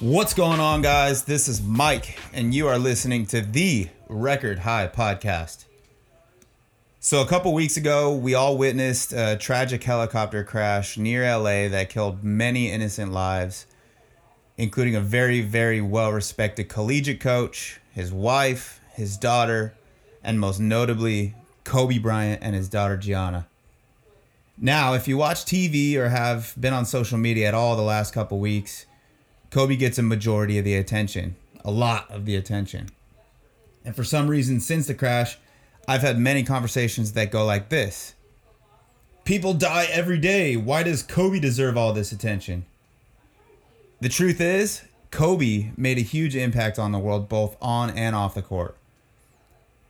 What's going on, guys? This is Mike, and you are listening to the Record High Podcast. So, a couple weeks ago, we all witnessed a tragic helicopter crash near LA that killed many innocent lives, including a very, very well respected collegiate coach, his wife, his daughter, and most notably, Kobe Bryant and his daughter Gianna. Now, if you watch TV or have been on social media at all the last couple weeks, Kobe gets a majority of the attention, a lot of the attention. And for some reason, since the crash, I've had many conversations that go like this People die every day. Why does Kobe deserve all this attention? The truth is, Kobe made a huge impact on the world both on and off the court.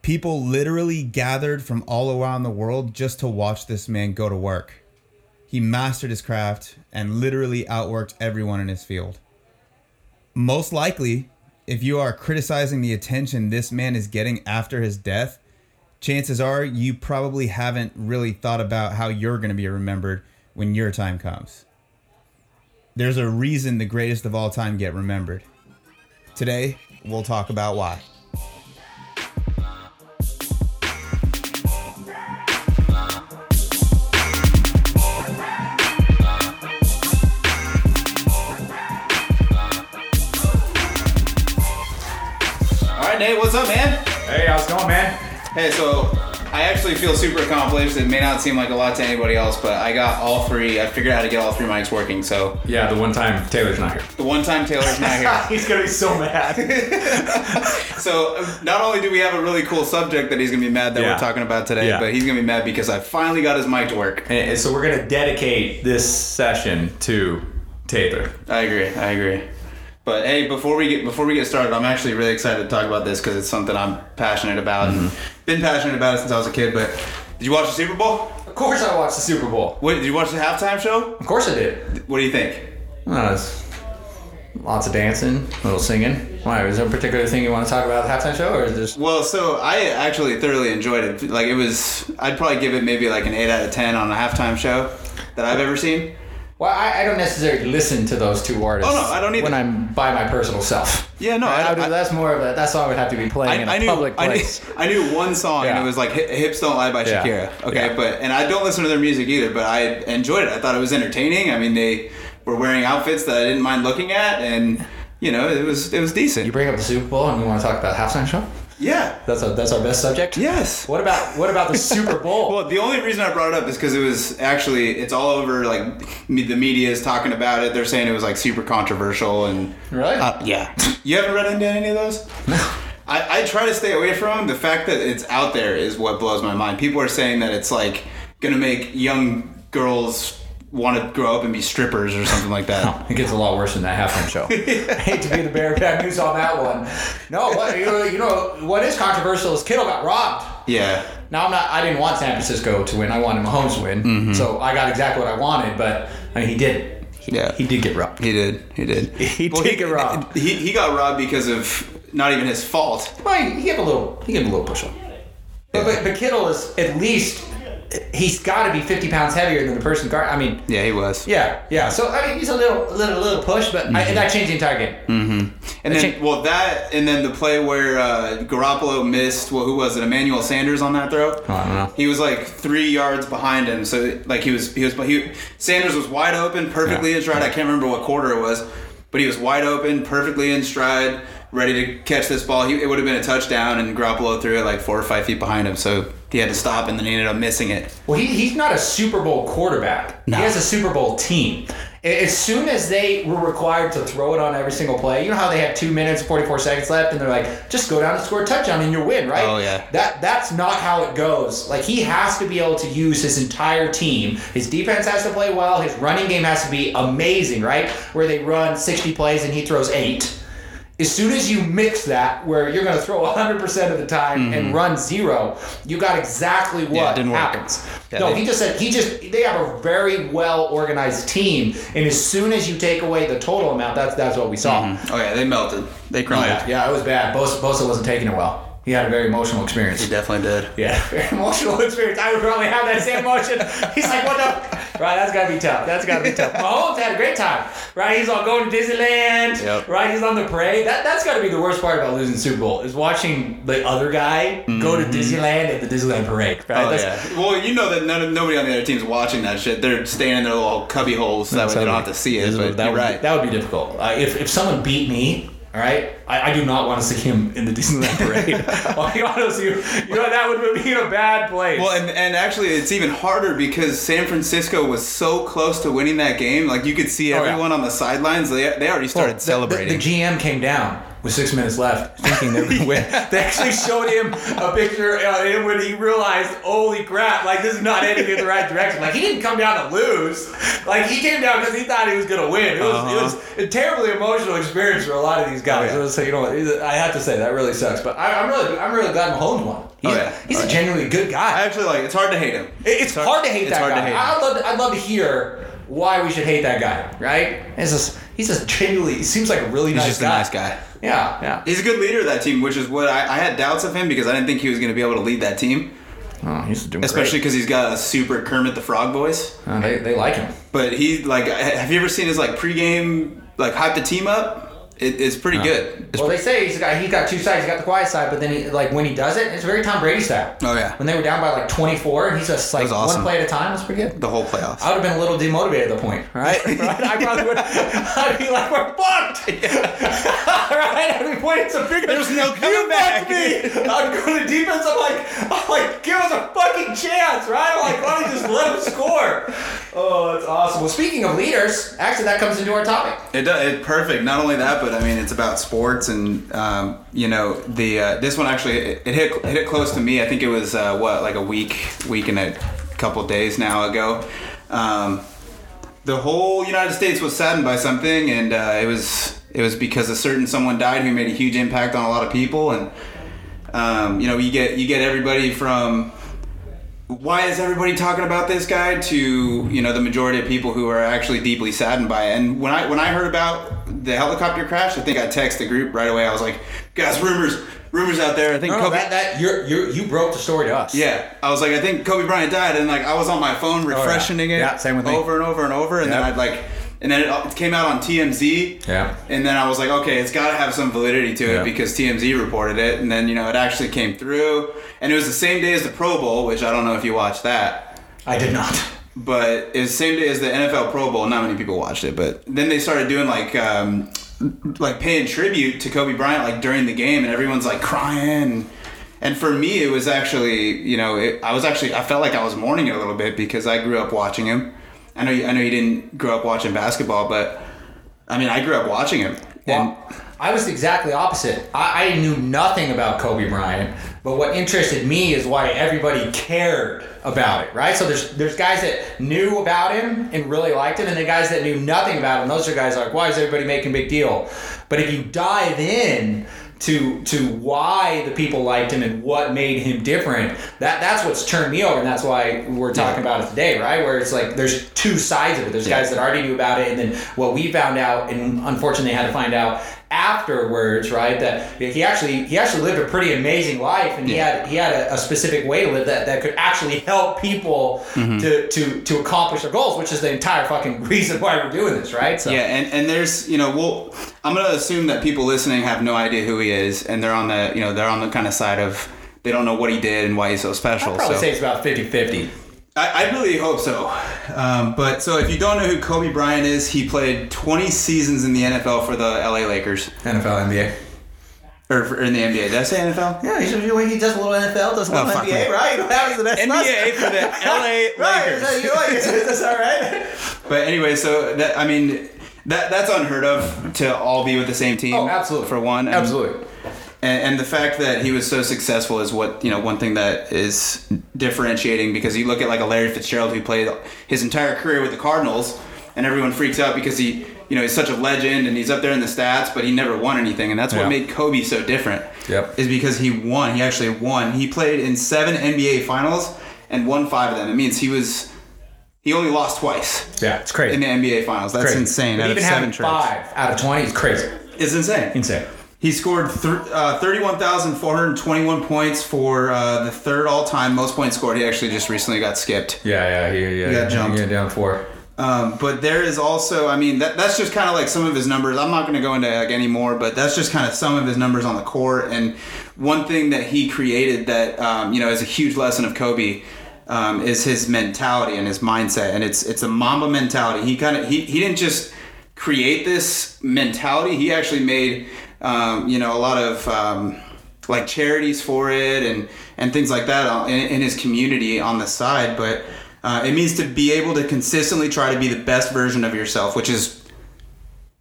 People literally gathered from all around the world just to watch this man go to work. He mastered his craft and literally outworked everyone in his field most likely, if you are criticizing the attention this man is getting after his death, chances are you probably haven't really thought about how you're going to be remembered when your time comes. There's a reason the greatest of all time get remembered. Today, we'll talk about why. Nate. What's up, man? Hey, how's it going, man? Hey, so I actually feel super accomplished. It may not seem like a lot to anybody else, but I got all three. I figured out how to get all three mics working. So Yeah, the one time Taylor's not here. the one time Taylor's not here. He's gonna be so mad. So not only do we have a really cool subject that he's gonna be mad that Yeah. we're talking about today, Yeah. but he's gonna be mad because I finally got his mic to work. and so we're gonna dedicate this session to Taylor. I agree. I agree. But hey, before we get before we get started, I'm actually really excited to talk about this because it's something I'm passionate about and been passionate about it since I was a kid. But did you watch the Super Bowl? Of course, I watched the Super Bowl. What did you watch the halftime show? Of course, I did. What do you think? Uh, lots of dancing, a little singing. Why? Is there a particular thing you want to talk about the halftime show, or is this? Well, so I actually thoroughly enjoyed it. Like it was, I'd probably give it maybe like an eight out of ten on a halftime show that I've ever seen. Well, I, I don't necessarily listen to those two artists. Oh, no, I don't either. When I'm by my personal self. Yeah, no, I, I- do- I- that's more of a that song would have to be playing in a I knew, public knew, place. I knew one song and it was like "Hips Don't Lie" by Yeah. Shakira. Okay, Yeah. but and I don't listen to their music either, but I enjoyed it. I thought it was entertaining. I mean, they were wearing outfits that I didn't mind looking at, and you know, it was it was decent. You bring up the Super Bowl and you want to talk about halftime show? Yeah. That's a, that's our best subject. Yes. What about what about the Super Bowl? Well, the only reason I brought it up is because it was actually it's all over. Like me, the media is talking about it. They're saying it was like super controversial and really? uh, yeah. You haven't read into any of those? no. I, I try to stay away from them. The fact that it's out there is what blows my mind. People are saying that it's like gonna make young girls want to grow up and be strippers or something like that. It gets a lot worse than that halftime show. I hate to be the bearer of bad news on that one. No, what you know, you know what is controversial is Kittle got robbed. Yeah. Now I'm not. I didn't want San Francisco to win. I wanted Mahomes to win. Mm-hmm. So I got exactly what I wanted. But I mean, he did. He, Yeah. He did get robbed. He did. He did. He did get robbed. He, he got robbed because of not even his fault. Well, he, he gave a little. He gave a little push up. But, but, but Kittle is at least. He's got to be 50 pounds heavier than the person guard. I mean, Yeah, he was. yeah, yeah. So I mean, he's a little, little, little push, but I, that changed the entire game. And then, Check- well, that and then the play where uh, Garoppolo missed. Well, who was it? Emmanuel Sanders on that throw. I don't know. He was like three yards behind him, so like he was he was he Sanders was wide open, perfectly Yeah. in stride. I can't remember what quarter it was, but he was wide open, perfectly in stride, ready to catch this ball. He, it would have been a touchdown, and Garoppolo threw it like four or five feet behind him, so he had to stop, and then he ended up missing it. Well, he, he's not a Super Bowl quarterback. No. He has a Super Bowl team. As soon as they were required to throw it on every single play, you know how they had two minutes and 44 seconds left, and they're like, just go down and score a touchdown and you win, right? Oh, yeah. That That's not how it goes. Like, he has to be able to use his entire team. His defense has to play well. His running game has to be amazing, right? Where they run 60 plays and he throws eight. As soon as you mix that, where you're going to throw 100% of the time and run zero, you got exactly what Mm-hmm. work. happens. Yeah, no, they- he just said he just they have a very well organized team, and as soon as you take away the total amount, that's that's what we saw. Mm-hmm. Oh yeah, they melted. They crumbled. yeah, yeah, it was bad. Bosa, Bosa wasn't taking it well. He had a very emotional experience. He definitely did. Yeah, very emotional experience. I would probably have that same emotion. He's like, what the? Right, that's gotta be tough. That's gotta be tough. Mahomes had a great time. Right, he's all going to Disneyland. Yep. Right, he's on the parade. That that's gotta be the worst part about losing the Super Bowl is watching the other guy go to Disneyland at the Disneyland parade. Right? Mm-hmm. Oh That's- yeah. Well, you know that none of, nobody on the other team's watching that shit. They're staying in their little cubby holes so that way they don't have to see it. But that would, right. That would be difficult. Uh, if, if someone beat me, all right, I, I do not want to see him in the Disneyland parade. I'll be honest you. You know, that would be in a bad place. Well, and, and actually, it's even harder because San Francisco was so close to winning that game. Like you could see Oh, yeah. everyone on the sidelines. They, they already started The- the- celebrating. The, GM came down with six minutes left, thinking they were going to win. They actually showed him a picture him when he realized, holy crap, like this is not heading in the right direction. Like he didn't come down to lose. Like he came down because he thought he was going to win. It was, it was a terribly emotional experience for a lot of these guys. Uh-huh. Oh, yeah. So you know, I have to say that really sucks. But I, I'm really, I'm really glad Mahomes won. He's, Oh, yeah. he's Oh, a yeah. genuinely good guy. I actually like. It's hard to hate him. It- It's hard to hate it's that hard to guy. hate. I'd love to, I'd love to hear why we should hate that guy, right? He's just he's just genuinely he seems like a really He's nice just guy. a nice guy. Yeah, yeah. He's a good leader of that team, which is what I, I had doubts of him because I didn't think he was going to be able to lead that team, Oh, he's doing especially because he's got a super Kermit the Frog voice. Uh, they, they like him. But he like, have you ever seen his like pregame like hype the team up? It, it's pretty good. It's Well, they say he's got he's got two sides. He's got the quiet side, but then he, like when he does it, it's very Tom Brady style. Oh, yeah. When they were down by like 24, and he's just like awesome. one play at a time. That's pretty good. the whole playoffs. I would have been a little demotivated at the point, right? right? I probably would. I'd be like, "We're fucked." right? I'd be pointing some fingers. There's no coming you back. me. I'd go to defense. I'm like, I'm like, give us a fucking chance, right? I'm like, why don't you just let him score? Oh, that's awesome. Well, speaking of leaders, actually, that comes into our topic. It does. It perfect. Not only that, but I mean, it's about sports, and um, you know, the uh, this one actually it, it hit hit it close to me. I think it was uh, what like a week, week and a couple days now ago. Um, the whole United States was saddened by something, and uh, it was it was because a certain someone died who made a huge impact on a lot of people, and um, you know, you get you get everybody from why is everybody talking about this guy to you know the majority of people who are actually deeply saddened by it? And when i when i heard about the helicopter crash i think i texted the group right away. I was like guys rumors rumors out there. I think No, no, kobe that, that you're, you're, you broke the story to us. yeah. I was like i think kobe bryant died and like i was on my phone oh, refreshing it Oh, Yeah, same with me. over and over and over and then i'd like and then it came out on tmz Yeah. and then I was like, okay, it's got to have some validity to Yeah. it because TMZ reported it, and then you know it actually came through, and it was the same day as the Pro Bowl, which I don't know if you watched that, I did not. but it was the same day as the NFL Pro Bowl. Not many people watched it, but then they started doing like um, like paying tribute to Kobe Bryant like during the game, and everyone's like crying. And for me, it was actually, you know, it, I was actually, I felt like I was mourning it a little bit because I grew up watching him. I know, you, I know you didn't grow up watching basketball, but I mean, I grew up watching him. And Well, I was exactly opposite. I, I knew nothing about Kobe Bryant, but what interested me is why everybody cared about it, right? So there's there's guys that knew about him and really liked him, and the guys that knew nothing about him. Those are guys like, why is everybody making a big deal? But if you dive in to to why the people liked him and what made him different, that that's what's turned me over, and that's why we're talking about it today, right? Where it's like there's two sides of it. There's guys that already knew about it, and then what we found out, and unfortunately had to find out afterwards, right? That he actually he actually lived a pretty amazing life, and he had he had a, a specific way to live that, that could actually help people mm-hmm. to, to to accomplish their goals, which is the entire fucking reason why we're doing this, right? So Yeah, and, and there's you know well I'm gonna assume that people listening have no idea who he is, and they're on the you know they're on the kind of side of they don't know what he did and why he's so special. I'd probably so say it's about 50-50. I, I really hope so. Um, but so if you don't know who Kobe Bryant is, he played 20 seasons in the NFL for the LA Lakers NFL, NBA. or for, in the NBA. Did I say NFL? Yeah, he's, he does a little NFL, does a little Oh, NBA, me. right? What happens to the next NBA for the LA Right, Lakers. that, you is that all right? But anyway, so that I mean that that's unheard of to all be with the same team. Oh, absolutely. For one, And- Absolutely. And, and the fact that he was so successful is what you know one thing that is differentiating because you look at like a Larry Fitzgerald who played his entire career with the Cardinals, and everyone freaks out because he you know he's such a legend and he's up there in the stats, but he never won anything, and that's what Yeah. made Kobe so different. Yep. Is because he won. He actually won. He played in seven NBA finals and won five of them. It means he was he only lost twice Yeah, it's crazy. in the NBA finals. That's Crazy. insane. But Out of even seven having trips, five out of twenty is crazy. it's insane. Insane. He scored th- uh, 31,421 points for uh, the third all time most points scored. He actually just recently got skipped. Yeah, yeah, he, yeah. He got jumped. Yeah, down four. Um, but there is also, I mean, that, that's just kind of like some of his numbers. I'm not going to go into like any more, but that's just kind of some of his numbers on the court. And one thing that he created that um, you know is a huge lesson of Kobe um, is his mentality and his mindset, and it's it's a Mamba mentality. He kind of he, he didn't just create this mentality. He actually made um, you know a lot of um, like charities for it and and things like that in, in his community on the side. But uh, it means to be able to consistently try to be the best version of yourself, which is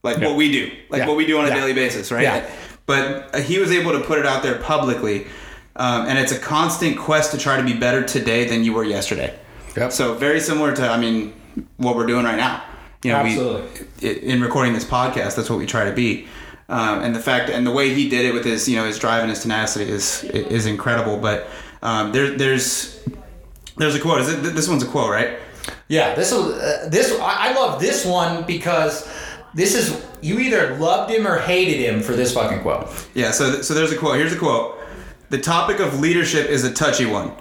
like what we do, like Yeah. what we do on a Yeah. daily basis, right? Yeah. But uh, he was able to put it out there publicly, um, and it's a constant quest to try to be better today than you were yesterday. Yep. So very similar to, I mean, what we're doing right now. You know, Absolutely. we in recording this podcast, that's what we try to be. Um, and the fact and the way he did it with his, you know, his drive and his tenacity is is incredible. But um, there, there's there's a quote. Is it, this one's a quote, right? Yeah, this was uh, this. I, I love this one because this is you either loved him or hated him for this fucking quote. Yeah, so so there's a quote. Here's a quote. The topic of leadership is a touchy one.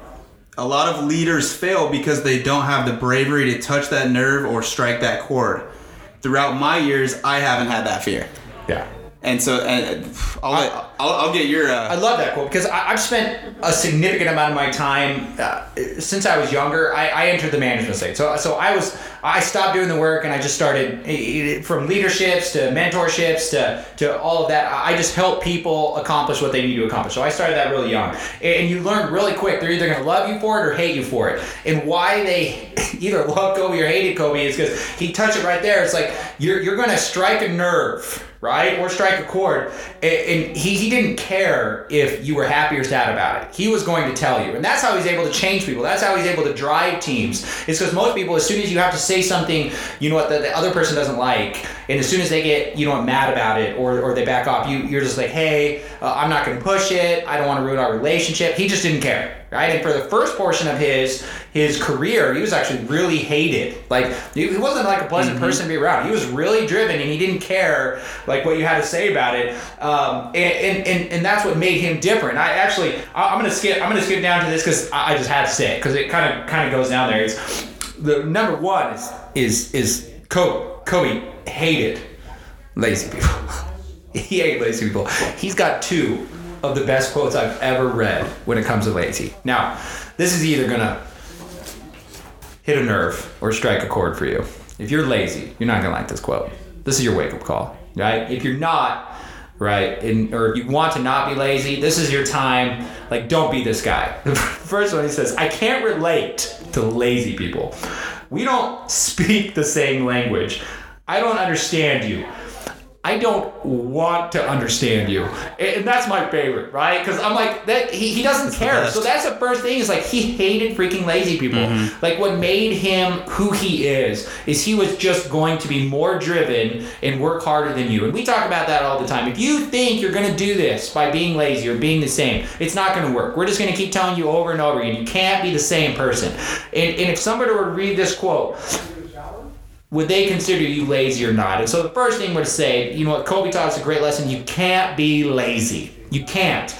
A lot of leaders fail because they don't have the bravery to touch that nerve or strike that chord. Throughout my years, I haven't had that fear. Yeah. And so, and I'll, let, I'll, I'll get your. I Uh, love that quote because I, I've spent a significant amount of my time uh, since I was younger. I, I entered the management state, so so I was I stopped doing the work and I just started from leaderships to mentorships to to all of that. I I just help people accomplish what they need to accomplish. So I started that really young, and you learn really quick. They're either going to love you for it or hate you for it. And why they either love Kobe or hated Kobe is because he touched it right there. It's like you're you're going to strike a nerve right? Or strike a chord. And, he, he didn't care if you were happy or sad about it. He was going to tell you. And that's how he's able to change people. That's how he's able to drive teams. It's because most people, as soon as you have to say something, you know what, the, the other person doesn't like, and as soon as they get, you know, mad about it or, or they back off, you, you're just like, hey, uh, I'm not going to push it. I don't want to ruin our relationship. He just didn't care. Right, and for the first portion of his his career, he was actually really hated. Like he wasn't like a pleasant person to be around. He was really driven, and he didn't care like what you had to say about it. Um, and, and, and and that's what made him different. I actually, I- I'm gonna skip. I'm gonna skip down to this because I I just had to say it because it kind of kind of goes down there. It's the number one is is is Kobe. Kobe hated lazy people. he hated lazy people. He's got two of the best quotes I've ever read when it comes to lazy. Now, this is either gonna hit a nerve or strike a chord for you. If you're lazy, you're not gonna like this quote. This is your wake up call, right? If you're not, right, and, or you want to not be lazy, this is your time. Like, don't be this guy. The first one he says, I can't relate to lazy people. We don't speak the same language. I don't understand you. I don't want to understand you. And that's my favorite, right? Because I'm like, that he, he doesn't care. So that's the first thing is like he hated freaking lazy people. Like what made him who he is is he was just going to be more driven and work harder than you. And we talk about that all the time. If you think you're gonna do this by being lazy or being the same, it's not gonna work. We're just gonna keep telling you over and over again, you can't be the same person. And, and if somebody were to read this quote, would they consider you lazy or not? And so the first thing we're to say, you know what, Kobe taught us a great lesson. You can't be lazy. You can't.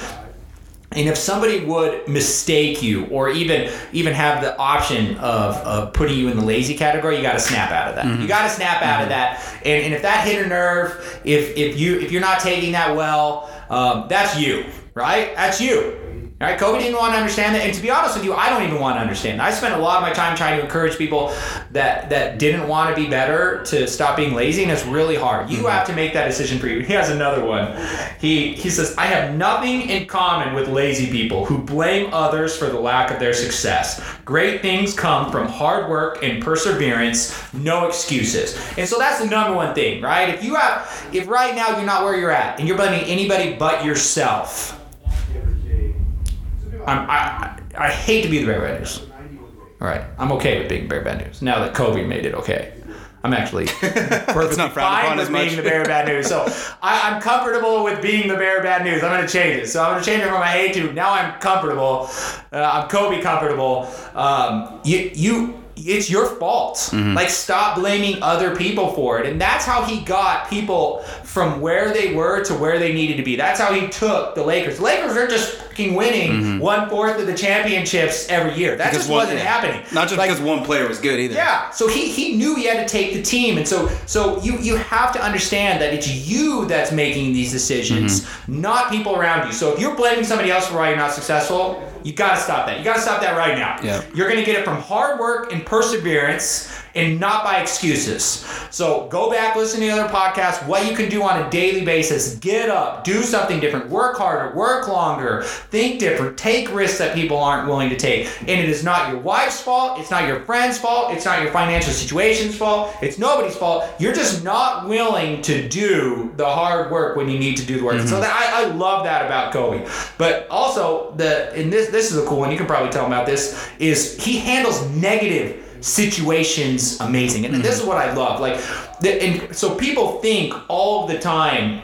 And if somebody would mistake you or even even have the option of, of putting you in the lazy category, you gotta snap out of that. You gotta snap out of that. And, and if that hit a nerve, if if you if you're not taking that well, um, that's you, right? That's you. All right, Kobe didn't want to understand that, and to be honest with you, I don't even want to understand. I spent a lot of my time trying to encourage people that that didn't want to be better to stop being lazy, and it's really hard. You mm-hmm. have to make that decision for you. He has another one. He he says, "I have nothing in common with lazy people who blame others for the lack of their success. Great things come from hard work and perseverance, no excuses." And so that's the number one thing, right? If you have, if right now you're not where you're at, and you're blaming anybody but yourself. I'm, I, I I hate to be the bad news. All right, I'm okay with being bad news now that Kobe made it okay. I'm actually perfectly not frowned fine upon with as much. being the bearer of bad news. So I, I'm comfortable with being the bearer of bad news. I'm going to change it. So I'm going to change it from I hate to now I'm comfortable. Uh, I'm Kobe comfortable. Um, you you. It's your fault. Mm-hmm. Like, stop blaming other people for it. And that's how he got people from where they were to where they needed to be. That's how he took the Lakers. The Lakers are just fucking winning one fourth of the championships every year. That just Mm-hmm. one- wasn't yeah. happening. Not just Like, because one player was good either. yeah, so he, he knew he had to take the team, and so so you you have to understand that it's you that's making these decisions, Mm-hmm. not people around you. So if you're blaming somebody else for why you're not successful, you got to stop that. You got to stop that right now. Yeah. You're gonna get it from hard work and perseverance, and not by excuses. So go back, listen to the other podcasts. What you can do on a daily basis: get up, do something different, work harder, work longer, think different, take risks that people aren't willing to take. And it is not your wife's fault. It's not your friend's fault. It's not your financial situation's fault. It's nobody's fault. You're just not willing to do the hard work when you need to do the work. Mm-hmm. So that, I, I love that about Kobe. But also the and this this is a cool one. You can probably tell him about this. Is he handles negative situations amazing, and this is what I love. Like, the, and so people think all the time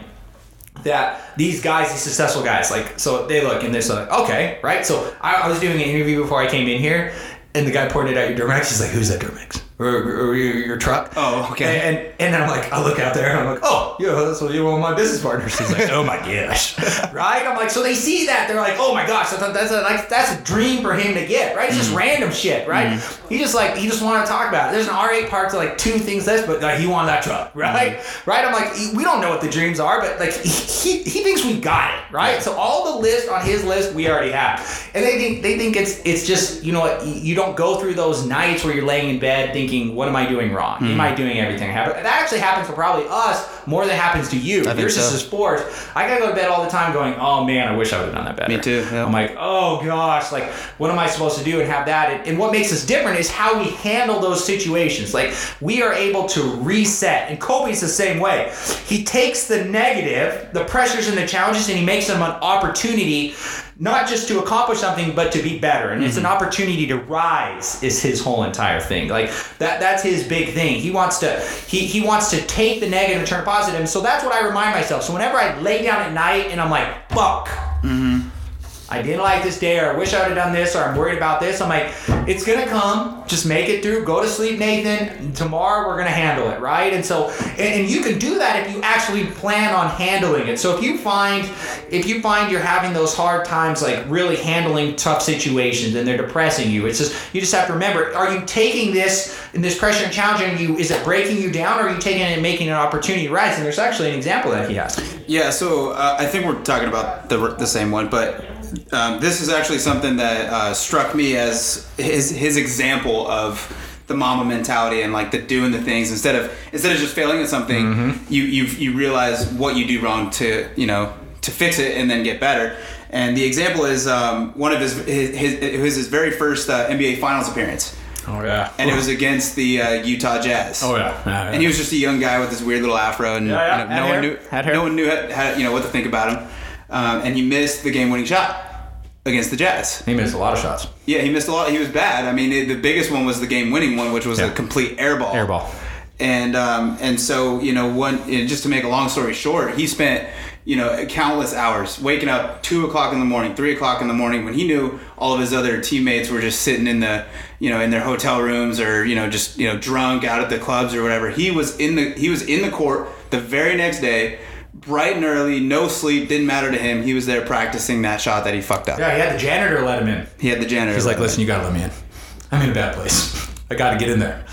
that these guys, these successful guys, like, so they look and they're like, okay, right? So I, I was doing an interview before I came in here, and the guy pointed out your Duramax. He's like, who's that Duramax? Or, or your, your truck? Oh, okay. And, and and then I'm like, I look out there and I'm like, oh, yeah, that's what one of my business partners. He's like, oh my gosh, right? I'm like, so they see that they're like, oh my gosh, that's a, that's a like that's a dream for him to get, right? It's just mm. random shit, right? Mm. He just like he just wanted to talk about it. There's an R8 park to like two things less, but like, he wanted that truck, mm. right? Right? I'm like, we don't know what the dreams are, but like he, he, he thinks we got it, right? So all the list on his list we already have, and they think they think it's it's just you know what you don't go through those nights where you're laying in bed thinking, what am I doing wrong? Am hmm. I doing everything I have? That actually happens for probably us more than happens to you. Yours is so. a sport. I gotta go to bed all the time going, oh man, I wish I would have done that better. Me too, yeah. I'm like, oh gosh, like what am I supposed to do and have that? And, and what makes us different is how we handle those situations. Like we are able to reset. And Kobe's the same way. He takes the negative, the pressures and the challenges, and he makes them an opportunity. Not just to accomplish something, but to be better, and it's an mm-hmm. opportunity to rise. Is his whole entire thing like that? That's his big thing. He wants to he he wants to take the negative and turn it positive. And so that's what I remind myself. So whenever I lay down at night and I'm like, fuck, mm-hmm. I didn't like this day, or I wish I would have done this, or I'm worried about this. I'm like, it's gonna come. Just make it through. Go to sleep, Nathan. Tomorrow we're gonna handle it, right? And so, and, and you can do that if you actually plan on handling it. So if you find, if you find you're having those hard times, like really handling tough situations, and they're depressing you, it's just you just have to remember: Are you taking this and this pressure and challenging you? Is it breaking you down, or are you taking it and making an opportunity rise? And there's actually an example that he has. Yeah, so uh, I think we're talking about the, the same one, but um, this is actually something that uh, struck me as his his example of the Mamba mentality and like the doing the things instead of instead of just failing at something, you you you realize what you do wrong to you know to fix it and then get better. And the example is um, one of his his, his it was his very first uh, NBA Finals appearance, Oh yeah. and it was against the uh, Utah Jazz. Oh yeah. And he was just a young guy with this weird little afro, and Yeah, yeah. no hair. one knew Had hair. no one knew how, how, you know what to think about him. Um, and he missed the game-winning shot against the Jazz. He missed a lot of shots. Yeah, he missed a lot. He was bad. I mean, it, the biggest one was the game-winning one, which was Yeah. a complete airball. Airball. And um, and so you know, one just to make a long story short, he spent you know countless hours waking up two o'clock in the morning, three o'clock in the morning when he knew all of his other teammates were just sitting in the you know in their hotel rooms or you know just you know drunk out at the clubs or whatever. He was in the he was in the court the very next day. Bright and early, no sleep, didn't matter to him. He was there practicing that shot that he fucked up. Yeah, he had the janitor let him in. He had the janitor. He's like, listen, you gotta let me in. I'm in a bad place. I gotta get in there.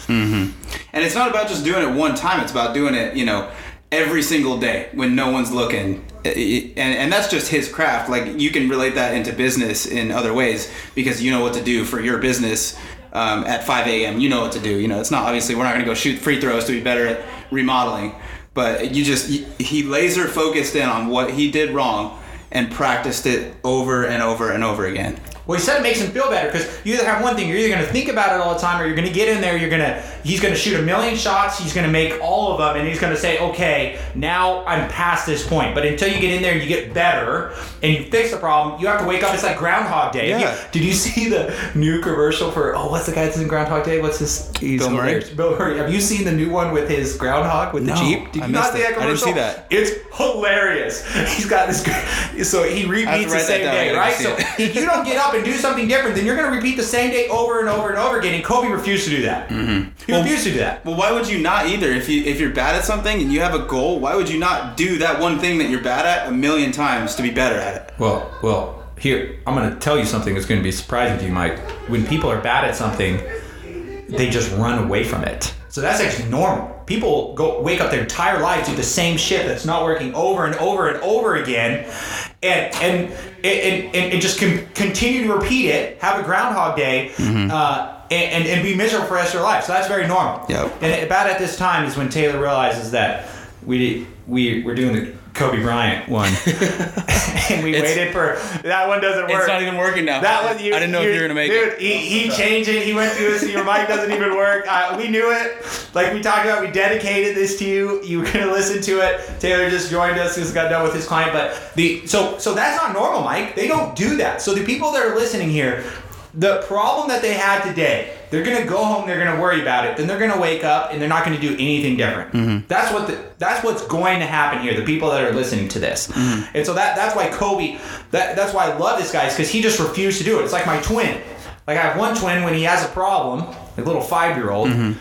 And it's not about just doing it one time. It's about doing it, you know, every single day when no one's looking. And, and that's just his craft. Like you can relate that into business in other ways because you know what to do for your business um, at 5 a.m. You know what to do. You know, it's not obviously we're not going to go shoot free throws to be better at remodeling, but you just he laser focused in on what he did wrong and practiced it over and over and over again. Well, he said it makes him feel better because you either have one thing, you're either going to think about it all the time, or you're going to get in there. You're going to he's going to shoot a million shots. He's going to make all of them, and he's going to say, okay, now I'm past this point. But until you get in there and you get better and you fix the problem, you have to wake up. It's like Groundhog Day. Yeah. You- did you see the new commercial for oh what's the guy that's in Groundhog Day? What's his? He's Bill Murray? Bill Murray. Have you seen the new one with his groundhog with the Jeep? Did I you not see that I didn't see that. It's hilarious. He's got this. So he repeats the same. Day, right? So if you don't get up and do something different, then you're going to repeat the same day over and over and over again. And Kobe refused to do that. Mm-hmm. He refused to do that. Well, why would you not either? If you if you're bad at something and you have a goal, why would you not do that one thing that you're bad at a million times to be better at it? Well, well, here I'm going to tell you something that's going to be surprising to you, Mike. When people are bad at something, they just run away from it. So that's actually normal. People go wake up their entire lives do the same shit that's not working over and over and over again, and and and, and, and just con- continue to repeat it. Have a Groundhog Day. Uh, and, and, and be miserable for the rest of your life. So that's very normal. Yep. And about at this time is when Taylor realizes that we we we're doing the Kobe Bryant one, and we It's- waited for that one doesn't work. It's not even working now. That one, you, I didn't know if you were gonna make dude, it. He, he changed it. He went through this. Your mic doesn't even work. Uh, we knew it. Like we talked about, we dedicated this to you. You were gonna listen to it. Taylor just joined us. Just got done with his client. But the so so that's not normal, Mike. They don't do that. So the people that are listening here, the problem that they had today, they're gonna go home. They're gonna worry about it. Then they're gonna wake up and they're not gonna do anything different. Mm-hmm. That's what the, that's what's going to happen here. The people that are listening to this, Mm-hmm. and so that that's why Kobe. That that's why I love this guy is because he just refused to do it. It's like my twin. Like I have one twin when he has a problem, a little five year old, Mm-hmm.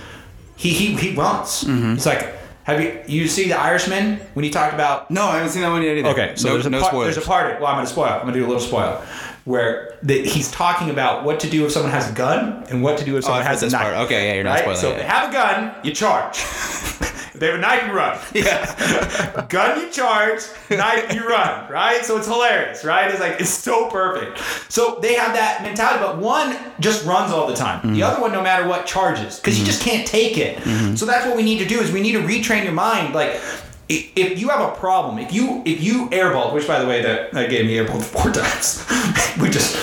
he he he runs. It's like. Have you you see the Irishman when he talked about No, I haven't seen that one yet either. Okay, so no, there's a no part, spoilers. there's a part. Well, I'm gonna spoil. I'm gonna do a little spoil, where the, he's talking about what to do if someone has a gun and what to do if someone Oh, has a knife. part. Okay, yeah, you're not right? spoiling So it. if they have a gun, you charge. if they have a knife, you run. yeah. gun, you charge. Knife, you run. Right? So it's hilarious. Right? It's like it's so perfect. So they have that mentality, but one just runs all the time. Mm-hmm. The other one, no matter what, charges because you just can't take it. Mm-hmm. So that's what we need to do is we need to retrain your mind. Like if you have a problem, if you if you airball, which by the way that, that gave me airball four times, we just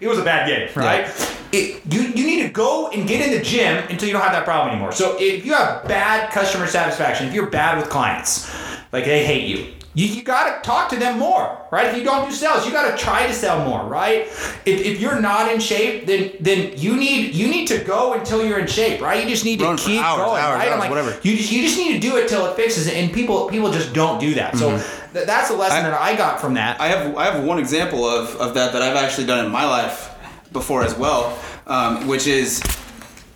it was a bad game, right? It, you you need to go and get in the gym until you don't have that problem anymore. So if you have bad customer satisfaction, if you're bad with clients, like they hate you. You, you gotta talk to them more, right? If you don't do sales, you gotta try to sell more, right? If, if you're not in shape, then then you need you need to go until you're in shape, right? You just need to Run for keep hours, going, hours, right? Hours, like, whatever. you just you just need to do it till it fixes it, and people people just don't do that. So th- that's the lesson Mm-hmm. I- that I got from that. I have I have one example of, of that that I've actually done in my life before as well, um, which is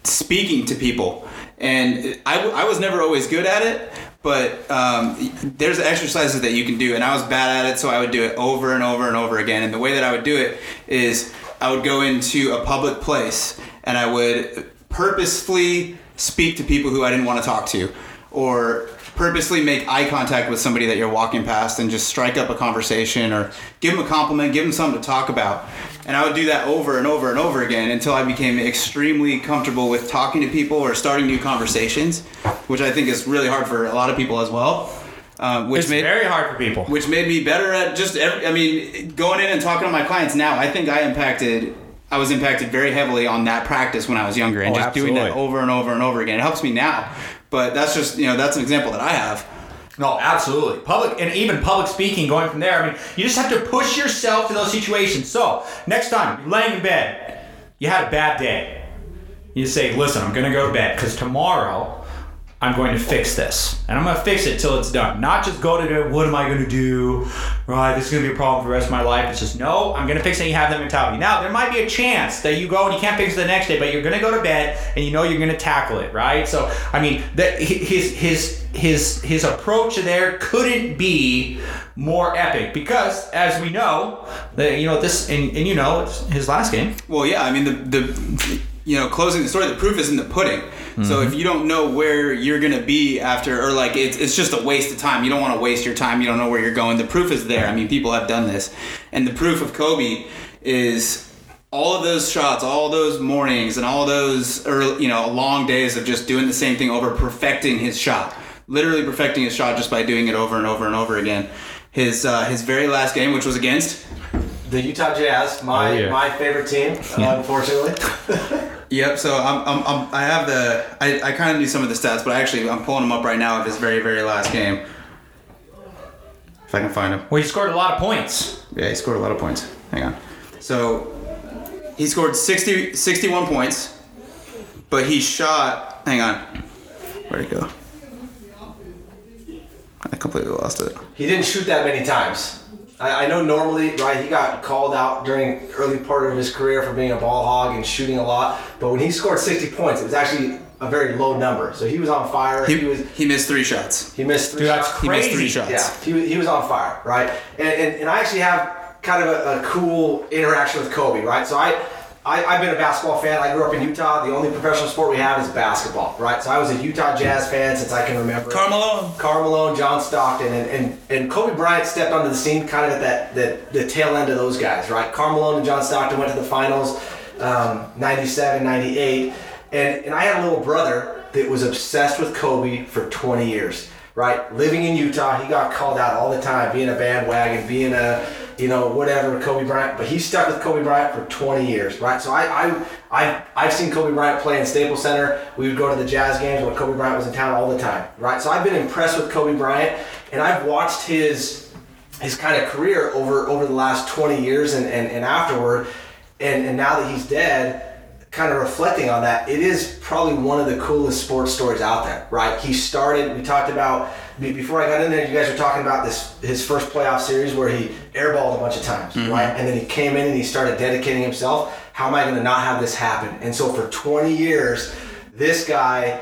speaking to people. And I was never always good at it, but um, there's exercises that you can do, and I was bad at it, so I would do it over and over and over again. And the way that I would do it is I would go into a public place and I would purposefully speak to people who I didn't want to talk to, or purposely make eye contact with somebody that you're walking past and just strike up a conversation or give them a compliment, give them something to talk about. And I would do that over and over and over again until I became extremely comfortable with talking to people or starting new conversations, which I think is really hard for a lot of people as well. Um, which it's made very hard for people. which made me better at just every, I mean going in and talking to my clients now I think I impacted I was impacted very heavily on that practice when I was younger and Oh, just doing that over and over and over again it helps me now but that's just you know that's an example that I have No, absolutely. Public and even public speaking going from there. I mean, you just have to push yourself to those situations. So next time you're laying in bed, you had a bad day. You say, listen, I'm gonna go to bed because tomorrow I'm going to fix this. And I'm gonna fix it till it's done. Not just go to the what am I gonna do? Right, this is gonna be a problem for the rest of my life. It's just no, I'm gonna fix it. You have that mentality. Now there might be a chance that you go and you can't fix it the next day, but you're gonna go to bed and you know you're gonna tackle it, right? So I mean that his his his his approach there couldn't be more epic because as we know, that you know this and, and you know it's his last game. well yeah I mean the the you know closing the story the proof is in the pudding. So if you don't know where you're gonna be after or like it's, it's just a waste of time. You don't want to waste your time. You don't know where you're going. The proof is there. I mean people have done this. And the proof of Kobe is all of those shots, all those mornings, and all those early, you know long days of just doing the same thing over, perfecting his shot, literally perfecting his shot just by doing it over and over and over again. His uh, his very last game, which was against The Utah Jazz, my Oh, yeah. my favorite team, uh, unfortunately. Yep. So I'm, I'm, I'm I have the I, I kind of knew some of the stats, but actually I'm pulling them up right now of his very very last game. If I can find him. Well, he scored a lot of points. Yeah, he scored a lot of points. Hang on. So he scored 60, 61 points, but he shot. Hang on. Where'd it go? I completely lost it. he didn't shoot that many times. I, I know normally, right? He got called out during early part of his career for being a ball hog and shooting a lot. But when he scored 60 points, it was actually a very low number. So he was on fire. He, He, was he missed three shots. he missed three Dude, that's shots. He missed three Crazy. shots. Yeah, he, was- he was on fire, right? And, and, and I actually have kind of a, a cool interaction with Kobe, right? So I, I, I've been a basketball fan. I grew up in Utah. The only professional sport we have is basketball, right? So I was a Utah Jazz fan since I can remember. Karl Malone. Carmelo, John Stockton, and, and, and Kobe Bryant stepped onto the scene kind of at that, that the tail end of those guys, right? Karl Malone and John Stockton went to the finals, um, 97, 98. And, and I had a little brother that was obsessed with Kobe for 20 years, right? Living in Utah, he got called out all the time, being a bandwagon, being a, you know, whatever, Kobe Bryant. But he stuck with Kobe Bryant for 20 years, right? So I, I, I, I've seen Kobe Bryant play in Staples Center. We would go to the Jazz games when Kobe Bryant was in town all the time, right? So I've been impressed with Kobe Bryant, and I've watched his his kind of career over over the last 20 years and, and, and afterward and, and now that he's dead kind of reflecting on that it is probably one of the coolest sports stories out there right he started we talked about before i got in there you guys were talking about this his first playoff series where he airballed a bunch of times right? And then he came in and he started dedicating himself. How am i going to not have this happen? And so for 20 years this guy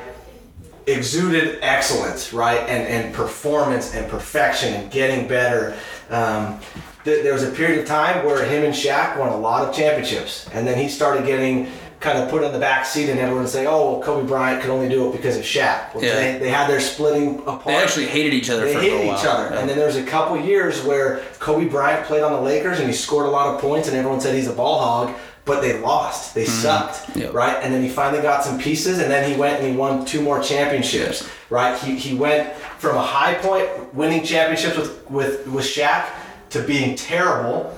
exuded excellence, right, and and performance and perfection and getting better. Um, th- there was a period of time where him and Shaq won a lot of championships, and then he started getting kind of put on the back seat, and everyone would say, "Oh, well, Kobe Bryant could only do it because of Shaq." Well, Yeah. they, they had their splitting apart. They actually hated each other They for a while. They hated each while. other, Yeah. and then there was a couple years where Kobe Bryant played on the Lakers and he scored a lot of points, and everyone said he's a ball hog, but they lost. They sucked, Mm-hmm. Yep. right? And then he finally got some pieces, and then he went and he won two more championships, right? He, he went from a high point, winning championships with with with Shaq, to being terrible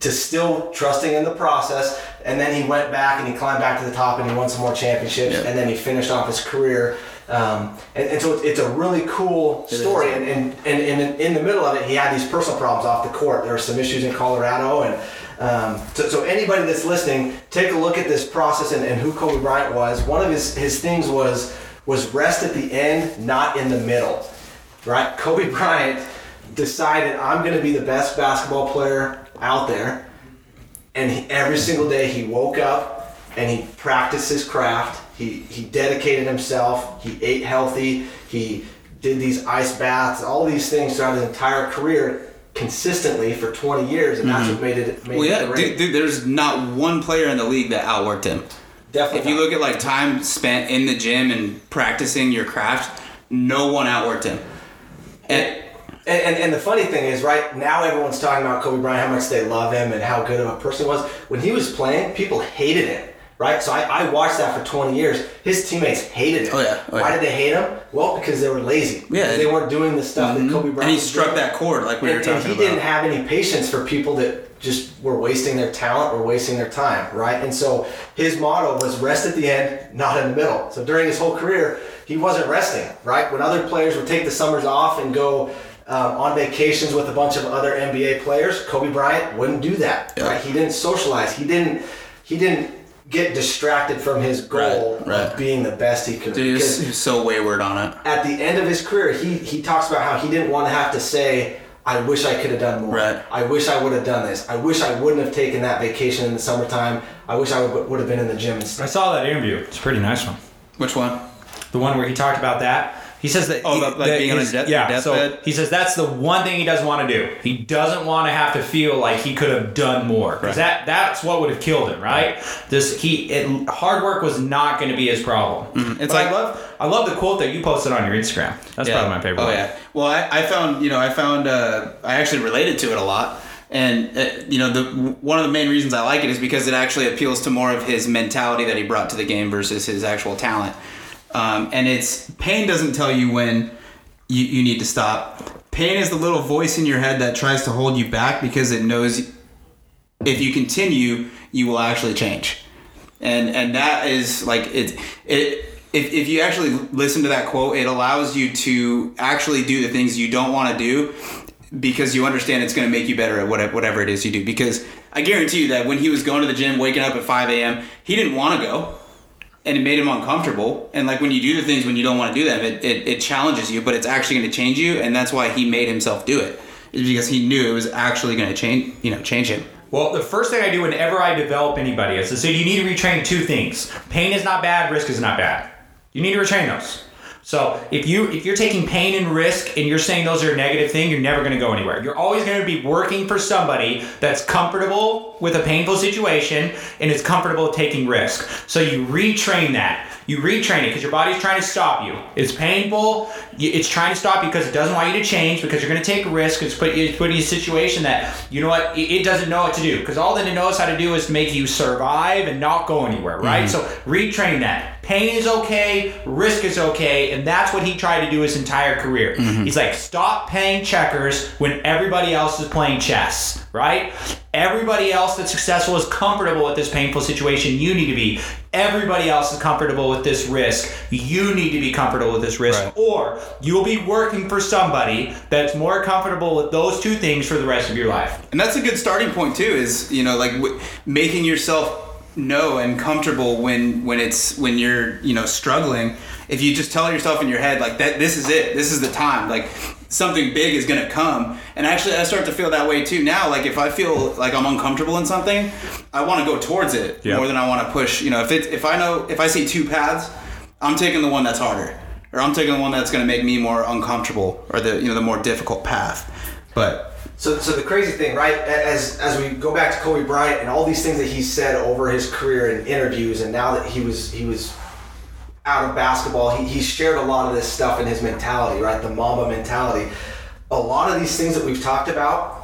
to still trusting in the process. And then he went back and he climbed back to the top and he won some more championships. Yeah. And then he finished off his career. Um, and, and so it's, it's a really cool story. And, and, and, and in the middle of it, he had these personal problems off the court. There were some issues in Colorado. And um, so, so anybody that's listening, take a look at this process and, and who Kobe Bryant was. One of his, his things was was rest at the end, not in the middle. Right? Kobe Bryant decided I'm going to be the best basketball player out there and he, every single day he woke up and he practiced his craft. He he dedicated himself. He ate healthy. He did these ice baths, all these things throughout his entire career consistently for 20 years, and that's mm-hmm. what made it. Made Well, it yeah, great. dude, dude, there's not one player in the league that outworked him. Definitely. If you look at like time spent in the gym and practicing your craft, no one outworked him. And And, and, and the funny thing is, right now everyone's talking about Kobe Bryant, how much they love him, and how good of a person he was. When he was playing, people hated him, right? So I, I watched that for 20 years. His teammates hated him. Oh, yeah. Oh, Why yeah. did they hate him? Well, because they were lazy. Yeah. They weren't doing the stuff that mm-hmm. Kobe Bryant and he struck doing. that chord like we were and, talking and he about. didn't have any patience for people that just were wasting their talent or wasting their time, right? And so his motto was rest at the end, not in the middle. So during his whole career, he wasn't resting, right? When other players would take the summers off and go um, on vacations with a bunch of other NBA players, Kobe Bryant wouldn't do that, Yeah. right? He didn't socialize. He didn't. He didn't get distracted from his goal Right, right. of being the best he could. Dude, he was, Because he was so wayward on it. at the end of his career, he he talks about how he didn't want to have to say, "I wish I could have done more. Right. I wish I would have done this. I wish I wouldn't have taken that vacation in the summertime. I wish I would, would have been in the gym Instead. I saw that interview. It's a pretty nice one. Which one? The one where he talked about that. He says that. Oh, he- like that being on his- his death- yeah. So he says that's the one thing he doesn't want to do. He doesn't want to have to feel like he could have done more because Right. that that's what would have killed him, right? This he it, hard work was not going to be his problem. Mm-hmm. It's But like- I love I love the quote that you posted on your Instagram. That's probably my favorite. Oh one. yeah. Well, I, I found you know I found uh, I actually related to it a lot, and uh, you know the one of the main reasons I like it is because it actually appeals to more of his mentality that he brought to the game versus his actual talent. Um, and it's pain doesn't tell you when you, you need to stop. Pain is the little voice in your head that tries to hold you back because it knows if you continue, you will actually change. And and that is like it it if, if you actually listen to that quote, it allows you to actually do the things you don't want to do because you understand it's going to make you better at whatever, whatever it is you do. Because I guarantee you that when he was going to the gym, waking up at 5 a.m., he didn't want to go and it made him uncomfortable. And like when you do the things when you don't want to do them, it, it, it challenges you, but it's actually going to change you. And that's why he made himself do it is because he knew it was actually going to change, you know, change him. Well, the first thing I do whenever I develop anybody is to say you need to retrain two things. Pain is not bad, risk is not bad. You need to retrain those. So if you if you're taking pain and risk and you're saying those are a negative thing, you're never going to go anywhere. You're always going to be working for somebody that's comfortable with a painful situation and is comfortable taking risk. So you retrain that. You retrain it because your body's trying to stop you. It's painful. It's trying to stop you because it doesn't want you to change because you're going to take a risk. It's put you put you in a situation that you know what it doesn't know what to do because all that it knows how to do is make you survive and not go anywhere. Right. Mm-hmm. So retrain that. Pain is okay, risk is okay, and that's what he tried to do his entire career. Mm-hmm. He's like, stop playing checkers when everybody else is playing chess, right? Everybody else that's successful is comfortable with this painful situation. You need to be. Everybody else is comfortable with this risk. You need to be comfortable with this risk, right. or you'll be working for somebody that's more comfortable with those two things for the rest of your life. And that's a good starting point too. Is you know like w- making yourself know and comfortable when when it's when you're you know struggling if you just tell yourself in your head like that this is it this is the time like something big is going to come and actually i start to feel that way too now like if i feel like i'm uncomfortable in something i want to go towards it yep. more than i want to push you know if it if i know if i see two paths i'm taking the one that's harder or i'm taking the one that's going to make me more uncomfortable or the you know the more difficult path but so, so the crazy thing, right? As as we go back to Kobe Bryant and all these things that he said over his career in interviews, and now that he was he was out of basketball, he, he shared a lot of this stuff in his mentality, right? The Mamba mentality. A lot of these things that we've talked about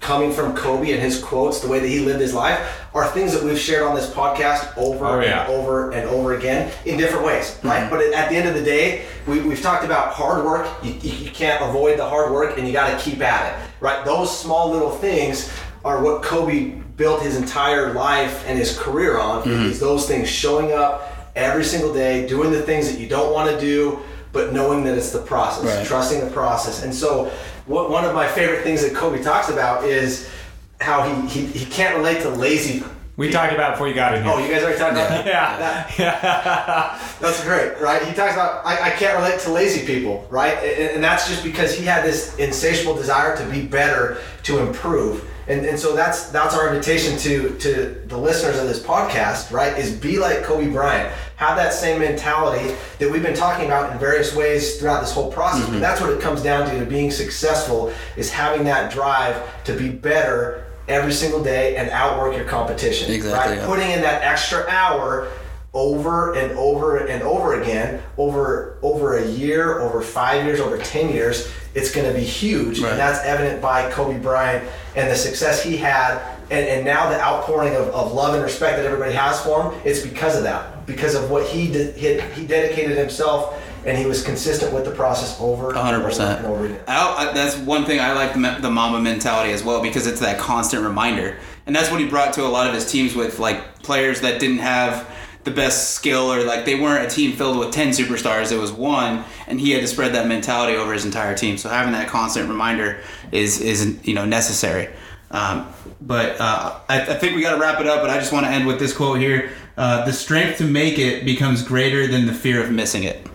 coming from Kobe and his quotes, the way that he lived his life, are things that we've shared on this podcast over oh, yeah. and over and over again in different ways, right? Mm-hmm. But at the end of the day, we, we've talked about hard work. You, you can't avoid the hard work and you got to keep at it, right? Those small little things are what Kobe built his entire life and his career on. Mm-hmm. Is those things showing up every single day, doing the things that you don't want to do, but knowing that it's the process, right. trusting the process. And so what, one of my favorite things that Kobe talks about is how he, he, he can't relate to lazy we talked about before you got in here. Oh, you guys already talked about that? yeah. That, yeah. that's great, right? He talks about, I, I can't relate to lazy people, right? And, and, that's just because he had this insatiable desire to be better, to improve. And, and so that's that's our invitation to to the listeners of this podcast, right? Is be like Kobe Bryant. Have that same mentality that we've been talking about in various ways throughout this whole process. Mm-hmm. But that's what it comes down to to being successful is having that drive to be better every single day and outwork your competition. Exactly. Right? Yeah. Putting in that extra hour over and over and over again over over a year over five years over 10 years it's going to be huge right. and that's evident by kobe bryant and the success he had and, and now the outpouring of, of love and respect that everybody has for him it's because of that because of what he did he, he dedicated himself and he was consistent with the process over 100% and over. I, that's one thing I like the, the Mamba mentality as well because it's that constant reminder. And that's what he brought to a lot of his teams with like players that didn't have the best skill or like they weren't a team filled with 10 superstars. It was one and he had to spread that mentality over his entire team. So having that constant reminder is is you know necessary. Um, but uh, I, I, think we got to wrap it up but i just want to end with this quote here uh, the strength to make it becomes greater than the fear of missing it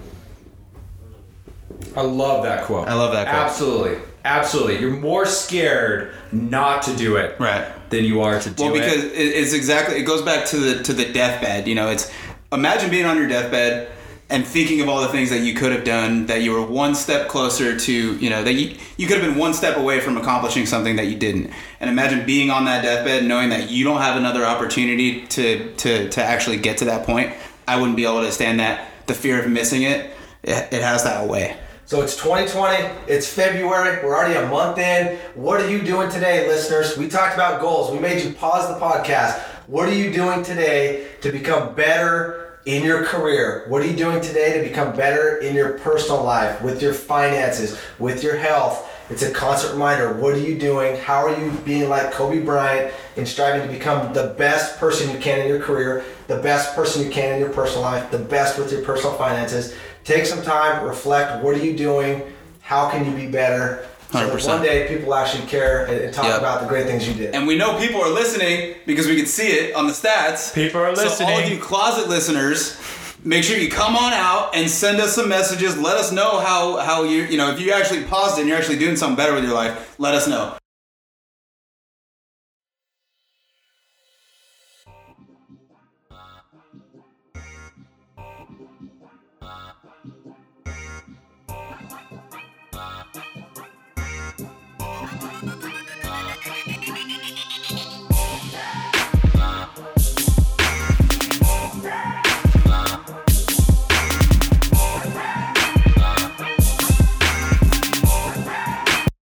I love that quote. I love that quote. Absolutely. Absolutely. You're more scared not to do it right. than you are to do it. Well, because it's exactly it goes back to the to the deathbed. You know, it's imagine being on your deathbed and thinking of all the things that you could have done that you were one step closer to, you know, that you, you could have been one step away from accomplishing something that you didn't. And imagine being on that deathbed knowing that you don't have another opportunity to to to actually get to that point. I wouldn't be able to stand that. The fear of missing it, it, it has that way. So it's 2020, it's February, we're already a month in. What are you doing today, listeners? We talked about goals. We made you pause the podcast. What are you doing today to become better in your career? What are you doing today to become better in your personal life, with your finances, with your health? It's a constant reminder. What are you doing? How are you being like Kobe Bryant and striving to become the best person you can in your career, the best person you can in your personal life, the best with your personal finances? Take some time, reflect. What are you doing? How can you be better? So that 100%. one day people actually care and, and talk Yep. about the great things you did. And we know people are listening because we can see it on the stats. People are listening. So all of you closet listeners, make sure you come on out and send us some messages. Let us know how how you you know if you actually paused it and you're actually doing something better with your life. Let us know.